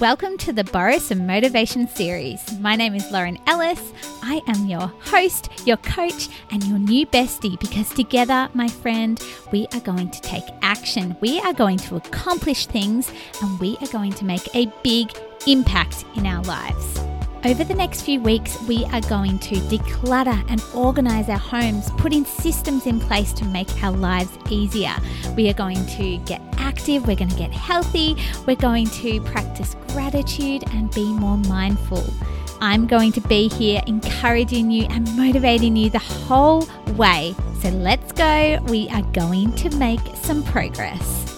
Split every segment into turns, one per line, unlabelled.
Welcome to the Borrow Some Motivation series. My name is Lauren Ellis. I am your host, your coach, and your new bestie because together, my friend, we are going to take action. We are going to accomplish things and we are going to make a big impact in our lives. Over the next few weeks, we are going to declutter and organize our homes, putting systems in place to make our lives easier. We are going to get active, we're going to get healthy, we're going to practice gratitude and be more mindful. I'm going to be here encouraging you and motivating you the whole way. So let's go. We are going to make some progress.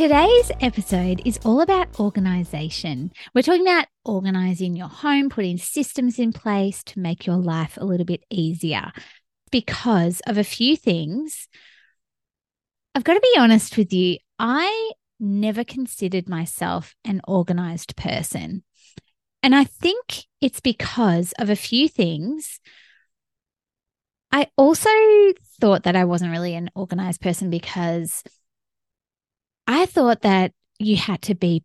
Today's episode is all about organization. We're talking about organizing your home, putting systems in place to make your life a little bit easier because of a few things. I've got to be honest with you, I never considered myself an organized person. And I think it's because of a few things. I also thought that I wasn't really an organized person because I thought that you had to be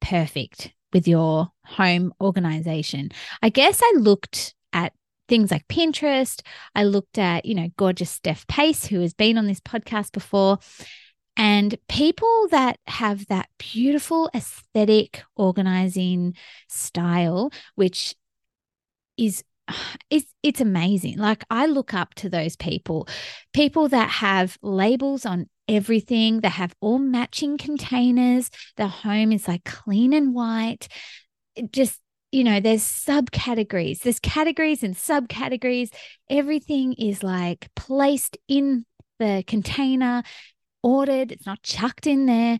perfect with your home organization. I guess I looked at things like Pinterest. I looked at, you know, gorgeous Steph Pace, who has been on this podcast before, and people that have that beautiful aesthetic organizing style, which is it's it's amazing. Like I look up to those people, people that have labels on everything. They have all matching containers. The home is like clean and white. It just, you know, there's subcategories, there's categories and subcategories. Everything is like placed in the container, ordered, it's not chucked in there.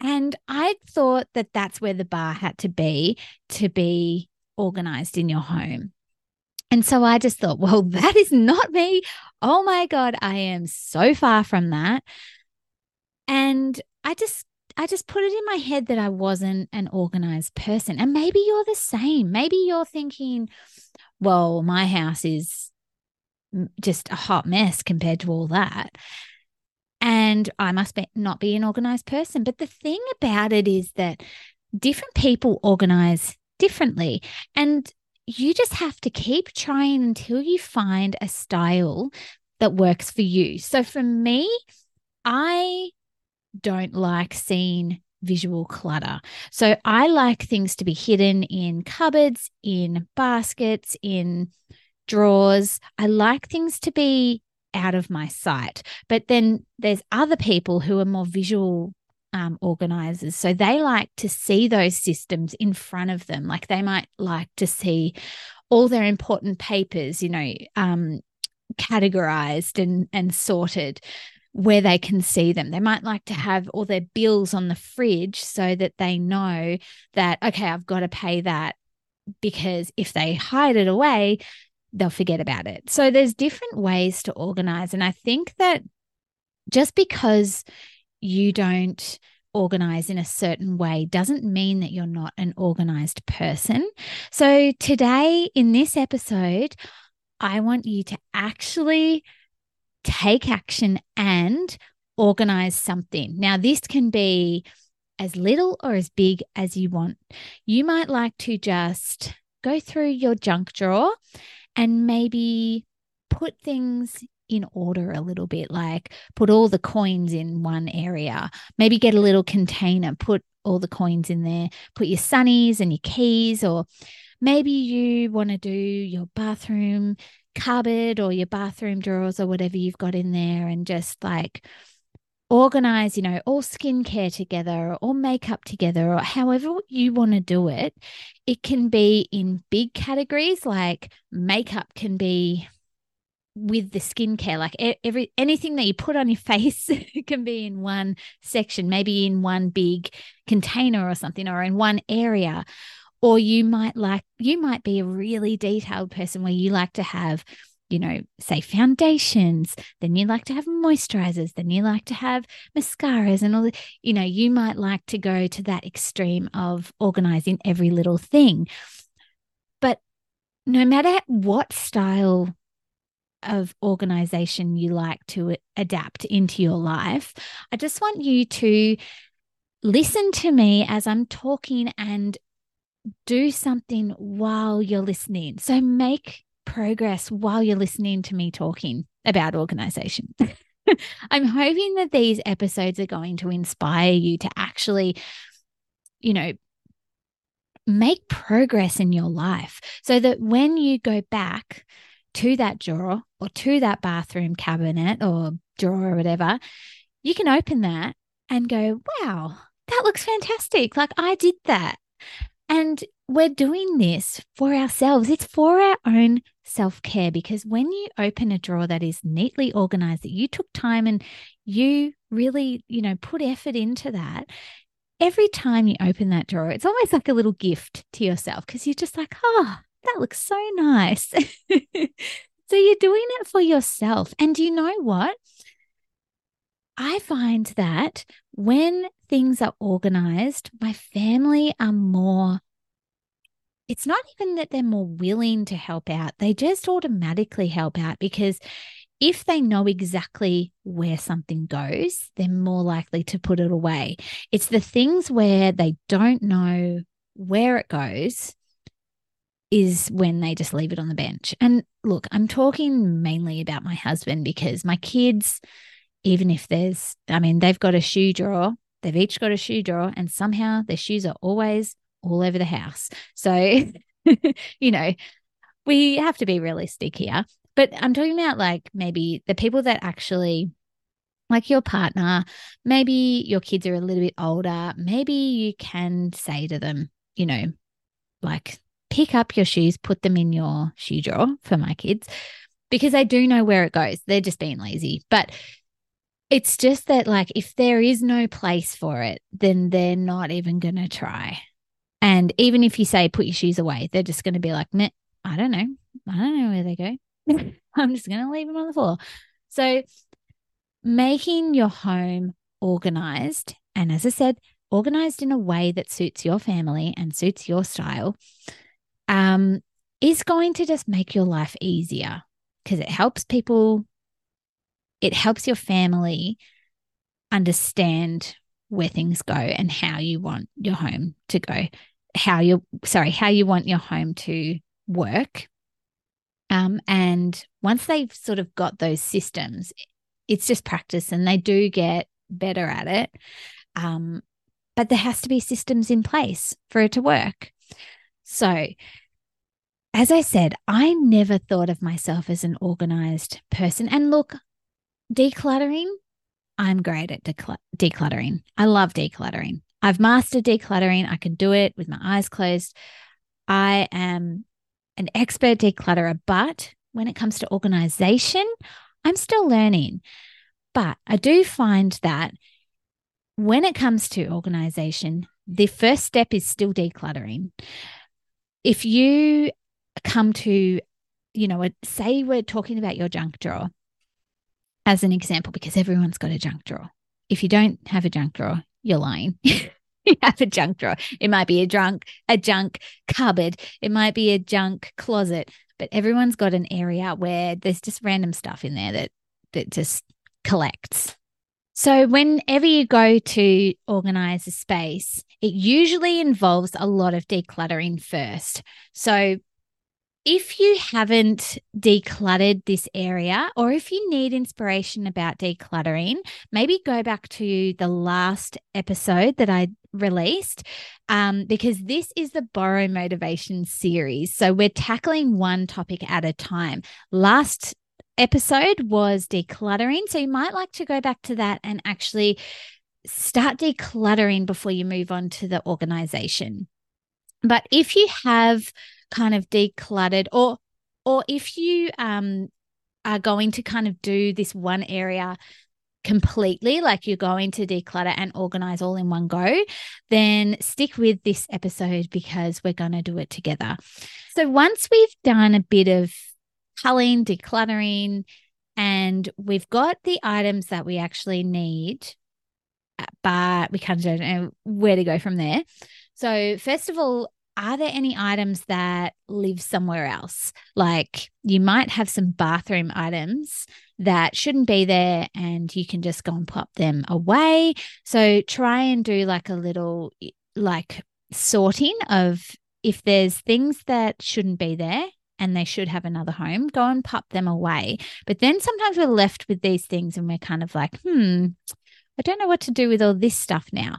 And I thought that that's where the bar had to be to be organized in your home. And so I just thought, well, that is not me. Oh my God, I am so far from that. And I just, I just put it in my head that I wasn't an organized person. And maybe you're the same. Maybe you're thinking, well, my house is just a hot mess compared to all that. And I must be, not be an organized person. But the thing about it is that different people organize differently. And you just have to keep trying until you find a style that works for you. So for me, I don't like seeing visual clutter. So I like things to be hidden in cupboards, in baskets, in drawers. I like things to be out of my sight. But then there's other people who are more visual um, organizers. So they like to see those systems in front of them. Like they might like to see all their important papers, you know, um, categorized and, and sorted where they can see them. They might like to have all their bills on the fridge so that they know that, okay, I've got to pay that because if they hide it away, they'll forget about it. So there's different ways to organize. And I think that just because you don't organize in a certain way doesn't mean that you're not an organized person. So, today in this episode, I want you to actually take action and organize something. Now, this can be as little or as big as you want. You might like to just go through your junk drawer and maybe put things in order a little bit, like put all the coins in one area, maybe get a little container, put all the coins in there, put your sunnies and your keys, or maybe you want to do your bathroom cupboard or your bathroom drawers or whatever you've got in there and just like organize, you know, all skincare together or makeup together or however you want to do it. It can be in big categories like makeup can be with the skincare like every anything that you put on your face can be in one section maybe in one big container or something or in one area. Or you might like you might be a really detailed person where you like to have you know say foundations then you like to have moisturizers then you like to have mascaras and all the, you know you might like to go to that extreme of organizing every little thing. But no matter what style of organization you like to adapt into your life, I just want you to listen to me as I'm talking and do something while you're listening. So make progress while you're listening to me talking about organization. I'm hoping that these episodes are going to inspire you to actually, you know, make progress in your life so that when you go back to that drawer or to that bathroom cabinet or drawer or whatever, you can open that and go, wow, that looks fantastic. Like I did that. And we're doing this for ourselves. It's for our own self care because when you open a drawer that is neatly organized, that you took time and you really, you know, put effort into that, every time you open that drawer, it's almost like a little gift to yourself because you're just like, oh, that looks so nice. so you're doing it for yourself. And you know what? I find that when things are organized, my family are more it's not even that they're more willing to help out, they just automatically help out because if they know exactly where something goes, they're more likely to put it away. It's the things where they don't know where it goes is when they just leave it on the bench. And look, I'm talking mainly about my husband because my kids, even if there's, I mean, they've got a shoe drawer, they've each got a shoe drawer, and somehow their shoes are always all over the house. So, you know, we have to be realistic here. But I'm talking about like maybe the people that actually like your partner, maybe your kids are a little bit older, maybe you can say to them, you know, like pick up your shoes, put them in your shoe drawer for my kids because they do know where it goes. They're just being lazy. But it's just that, like, if there is no place for it, then they're not even going to try. And even if you say put your shoes away, they're just going to be like, Meh, I don't know. I don't know where they go. I'm just going to leave them on the floor. So, making your home organized, and as I said, organized in a way that suits your family and suits your style, um, is going to just make your life easier because it helps people, it helps your family understand where things go and how you want your home to go, how you sorry, how you want your home to work. Um, and once they've sort of got those systems, it's just practice and they do get better at it. Um, but there has to be systems in place for it to work. So, as I said, I never thought of myself as an organized person. And look, decluttering I'm great at decluttering. I love decluttering. I've mastered decluttering. I can do it with my eyes closed. I am an expert declutterer, but when it comes to organization, I'm still learning. But I do find that when it comes to organization, the first step is still decluttering. If you come to, you know, say we're talking about your junk drawer, as an example because everyone's got a junk drawer. If you don't have a junk drawer, you're lying. you have a junk drawer. It might be a junk, a junk cupboard. It might be a junk closet, but everyone's got an area where there's just random stuff in there that that just collects. So whenever you go to organize a space, it usually involves a lot of decluttering first. So if you haven't decluttered this area, or if you need inspiration about decluttering, maybe go back to the last episode that I released, um, because this is the Borrow Motivation series. So we're tackling one topic at a time. Last episode was decluttering. So you might like to go back to that and actually start decluttering before you move on to the organization. But if you have kind of decluttered or or if you um are going to kind of do this one area completely, like you're going to declutter and organize all in one go, then stick with this episode because we're going to do it together. So, once we've done a bit of culling, decluttering, and we've got the items that we actually need, uh, but we kind of don't know where to go from there. So, first of all, are there any items that live somewhere else? Like you might have some bathroom items that shouldn't be there and you can just go and pop them away. So try and do like a little like sorting of if there's things that shouldn't be there and they should have another home, go and pop them away. But then sometimes we're left with these things and we're kind of like, hmm, I don't know what to do with all this stuff now.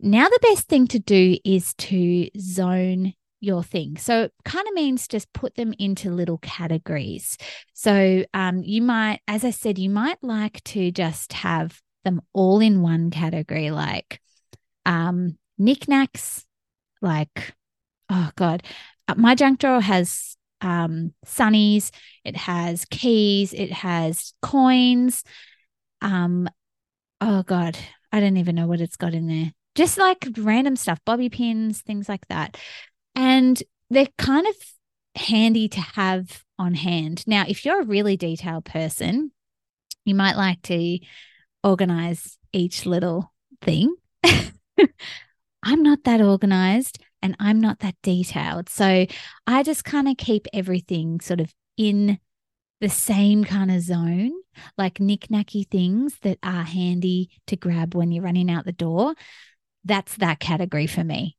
Now, the best thing to do is to zone your thing. So it kind of means just put them into little categories. So um, you might, as I said, you might like to just have them all in one category, like um, knickknacks, like, oh God, uh, my junk drawer has um, sunnies, it has keys, it has coins. Um, oh God, I don't even know what it's got in there just like random stuff, bobby pins, things like that. And they're kind of handy to have on hand. Now, if you're a really detailed person, you might like to organize each little thing. I'm not that organized and I'm not that detailed. So I just kind of keep everything sort of in the same kind of zone, like knick-knacky things that are handy to grab when you're running out the door that's that category for me.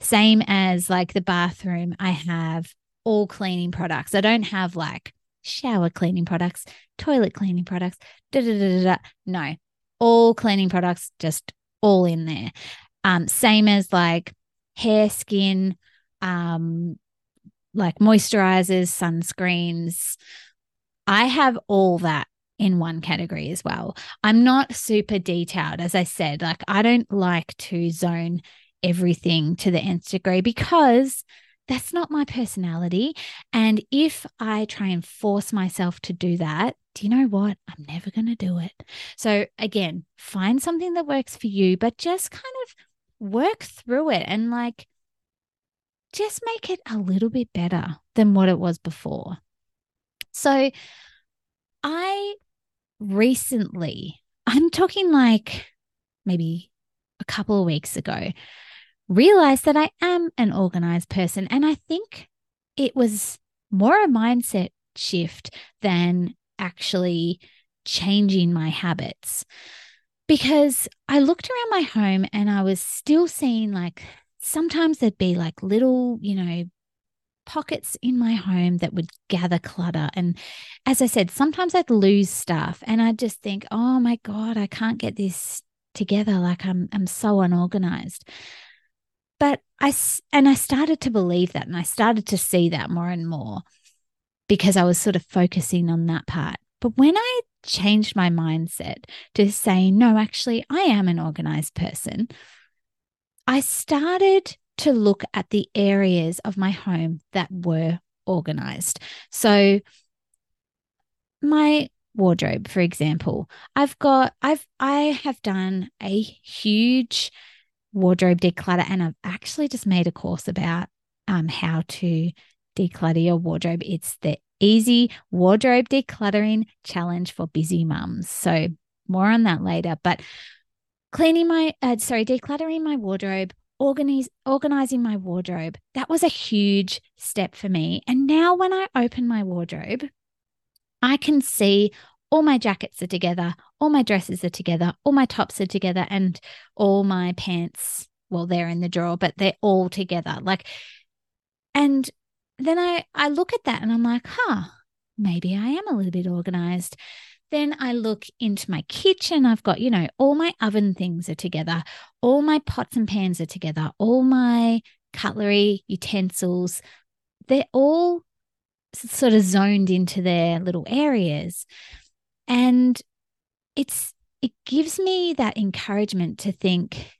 Same as like the bathroom, I have all cleaning products. I don't have like shower cleaning products, toilet cleaning products, da da da da. No, all cleaning products, just all in there. Um, same as like hair, skin, um, like moisturizers, sunscreens. I have all that in one category as well. I'm not super detailed, as I said. Like, I don't like to zone everything to the nth degree because that's not my personality. And if I try and force myself to do that, do you know what? I'm never going to do it. So, again, find something that works for you, but just kind of work through it and like just make it a little bit better than what it was before. So, I recently, I'm talking like maybe a couple of weeks ago, realized that I am an organized person. And I think it was more a mindset shift than actually changing my habits. Because I looked around my home and I was still seeing like sometimes there'd be like little, you know, pockets in my home that would gather clutter. And as I said, sometimes I'd lose stuff and I'd just think, oh my God, I can't get this together. Like I'm, I'm so unorganized. But I, and I started to believe that and I started to see that more and more because I was sort of focusing on that part. But when I changed my mindset to say, no, actually, I am an organized person, I started to look at the areas of my home that were organized. So, my wardrobe, for example, I've got, I've, I have done a huge wardrobe declutter, and I've actually just made a course about um, how to declutter your wardrobe. It's the easy wardrobe decluttering challenge for busy mums. So, more on that later. But cleaning my, uh, sorry, decluttering my wardrobe organize, organizing my wardrobe, that was a huge step for me. And now when I open my wardrobe, I can see all my jackets are together, all my dresses are together, all my tops are together, and all my pants, well, they're in the drawer, but they're all together. Like, and then I, I look at that and I'm like, huh, maybe I am a little bit organized. Then I look into my kitchen. I've got, you know, all my oven things are together, all my pots and pans are together, all my cutlery, utensils, they're all sort of zoned into their little areas. And it's, it gives me that encouragement to think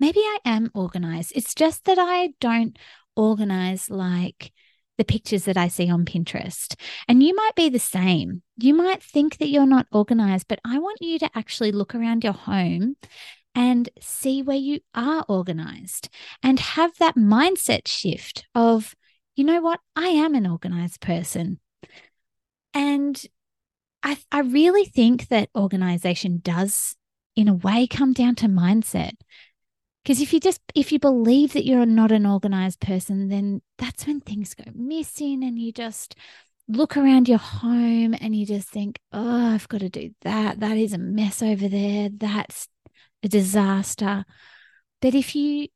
maybe I am organized. It's just that I don't organize like the pictures that I see on Pinterest. And you might be the same. You might think that you're not organized, but I want you to actually look around your home and see where you are organized and have that mindset shift of, you know what, I am an organized person. And I, I really think that organization does, in a way, come down to mindset. Because if you just if you believe that you're not an organized person, then that's when things go missing and you just look around your home and you just think, oh, I've got to do that. That is a mess over there. That's a disaster. But if you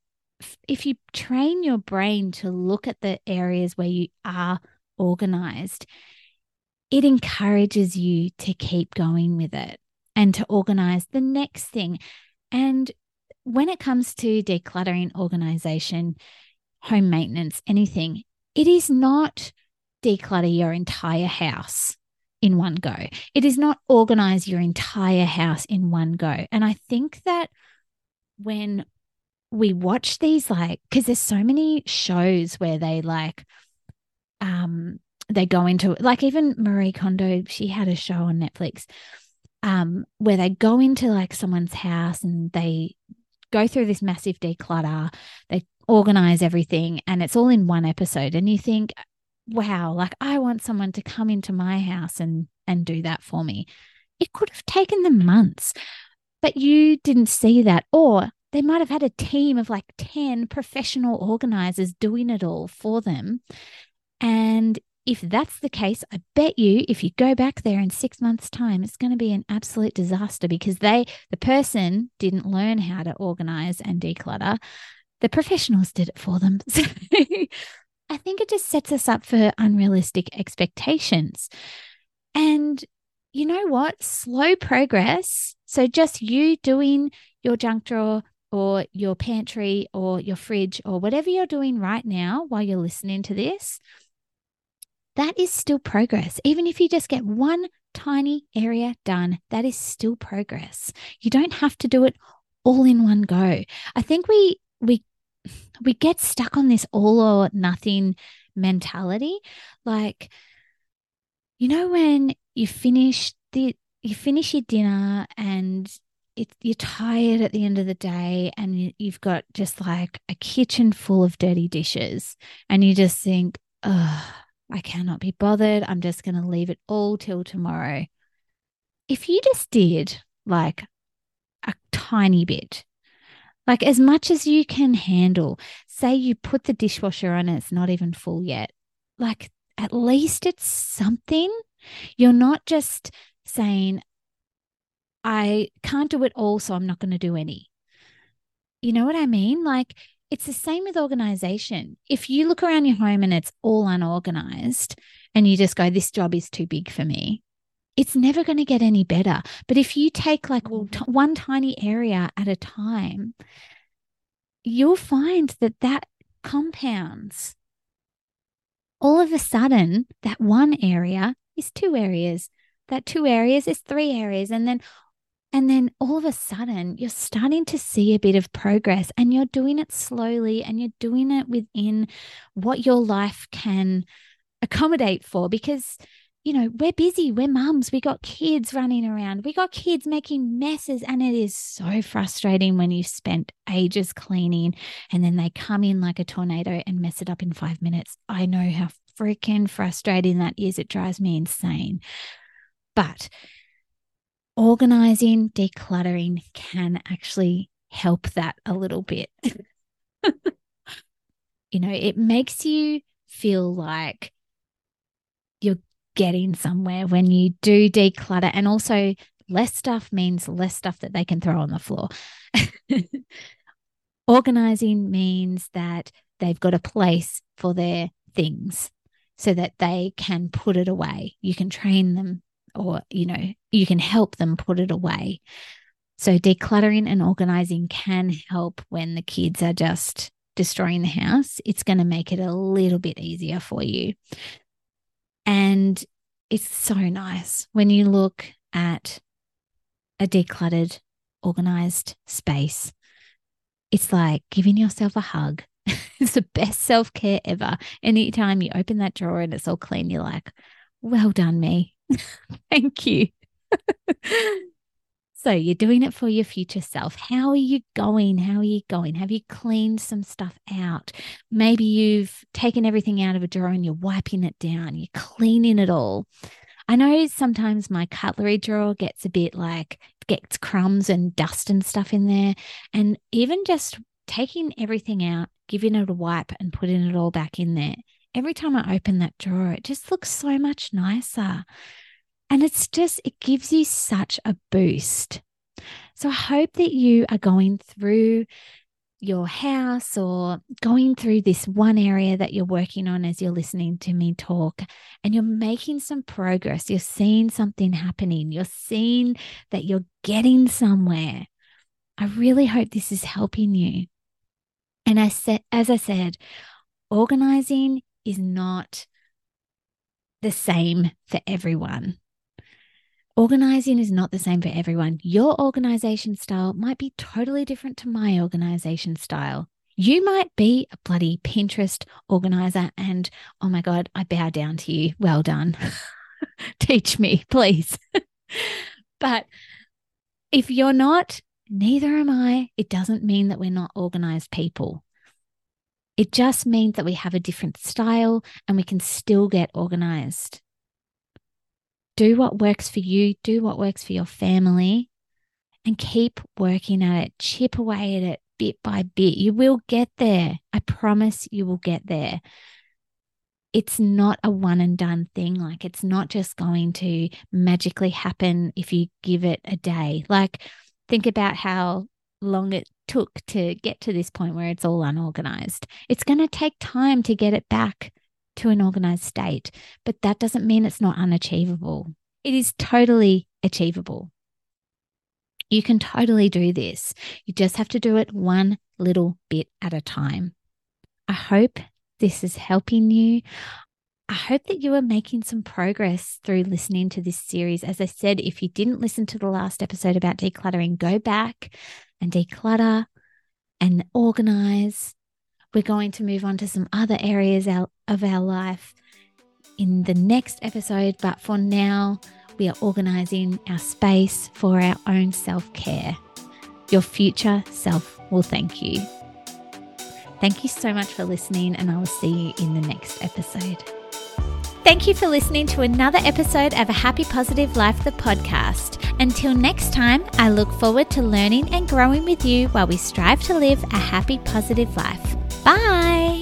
if you train your brain to look at the areas where you are organized, it encourages you to keep going with it and to organize the next thing. And when it comes to decluttering organization, home maintenance, anything, it is not declutter your entire house in one go. It is not organize your entire house in one go. And I think that when we watch these, like, because there's so many shows where they like, um, they go into like even Marie Kondo, she had a show on Netflix, um, where they go into like someone's house and they go through this massive declutter, they organize everything, and it's all in one episode. And you think, wow, like I want someone to come into my house and and do that for me. It could have taken them months, but you didn't see that. Or they might have had a team of like 10 professional organizers doing it all for them. And if that's the case, I bet you if you go back there in six months' time, it's going to be an absolute disaster because they, the person didn't learn how to organize and declutter. The professionals did it for them. So I think it just sets us up for unrealistic expectations. And you know what? Slow progress. So just you doing your junk drawer or your pantry or your fridge or whatever you're doing right now while you're listening to this, that is still progress. Even if you just get one tiny area done, that is still progress. You don't have to do it all in one go. I think we we we get stuck on this all or nothing mentality. Like, you know, when you finish the you finish your dinner and it, you're tired at the end of the day and you, you've got just like a kitchen full of dirty dishes and you just think, oh, I cannot be bothered. I'm just going to leave it all till tomorrow. If you just did like a tiny bit, like as much as you can handle. Say you put the dishwasher on and it's not even full yet. Like at least it's something. You're not just saying, I can't do it all, so I'm not going to do any. You know what I mean? Like it's the same with organization. If you look around your home and it's all unorganized and you just go, this job is too big for me, it's never going to get any better. But if you take like mm-hmm. one tiny area at a time, you'll find that that compounds. All of a sudden, that one area is two areas. That two areas is three areas. And then and then all of a sudden, you're starting to see a bit of progress and you're doing it slowly and you're doing it within what your life can accommodate for because you know, we're busy, we're mums, we got kids running around, we got kids making messes. And it is so frustrating when you've spent ages cleaning and then they come in like a tornado and mess it up in five minutes. I know how freaking frustrating that is. It drives me insane. But organizing, decluttering can actually help that a little bit. you know, it makes you feel like you're getting somewhere when you do declutter. And also, less stuff means less stuff that they can throw on the floor. Organizing means that they've got a place for their things so that they can put it away. You can train them or, you know, you can help them put it away. So, decluttering and organizing can help when the kids are just destroying the house. It's going to make it a little bit easier for you. And it's so nice when you look at a decluttered, organized space. It's like giving yourself a hug. it's the best self care ever. Anytime you open that drawer and it's all clean, you're like, well done, me. Thank you. So you're doing it for your future self. How are you going? How are you going? Have you cleaned some stuff out? Maybe you've taken everything out of a drawer and you're wiping it down, you're cleaning it all. I know sometimes my cutlery drawer gets a bit like gets crumbs and dust and stuff in there. And even just taking everything out, giving it a wipe, and putting it all back in there. Every time I open that drawer, it just looks so much nicer. And it's just, it gives you such a boost. So I hope that you are going through your house or going through this one area that you're working on as you're listening to me talk and you're making some progress. You're seeing something happening. You're seeing that you're getting somewhere. I really hope this is helping you. And I said, as I said, organizing is not the same for everyone. Organizing is not the same for everyone. Your organization style might be totally different to my organization style. You might be a bloody Pinterest organizer, and oh my God, I bow down to you. Well done. Teach me, please. but if you're not, neither am I. It doesn't mean that we're not organized people. It just means that we have a different style and we can still get organized do what works for you, do what works for your family, and keep working at it. Chip away at it bit by bit. You will get there. I promise you will get there. It's not a one and done thing. Like, it's not just going to magically happen if you give it a day. Like, think about how long it took to get to this point where it's all unorganized. It's going to take time to get it back to an organized state, but that doesn't mean it's not unachievable. It is totally achievable. You can totally do this. You just have to do it one little bit at a time. I hope this is helping you. I hope that you are making some progress through listening to this series. As I said, if you didn't listen to the last episode about decluttering, go back and declutter and organize we're going to move on to some other areas of our life in the next episode, but for now, we are organizing our space for our own self care. Your future self will thank you. Thank you so much for listening, and I will see you in the next episode. Thank you for listening to another episode of A Happy Positive Life, the podcast. Until next time, I look forward to learning and growing with you while we strive to live a happy, positive life. Bye.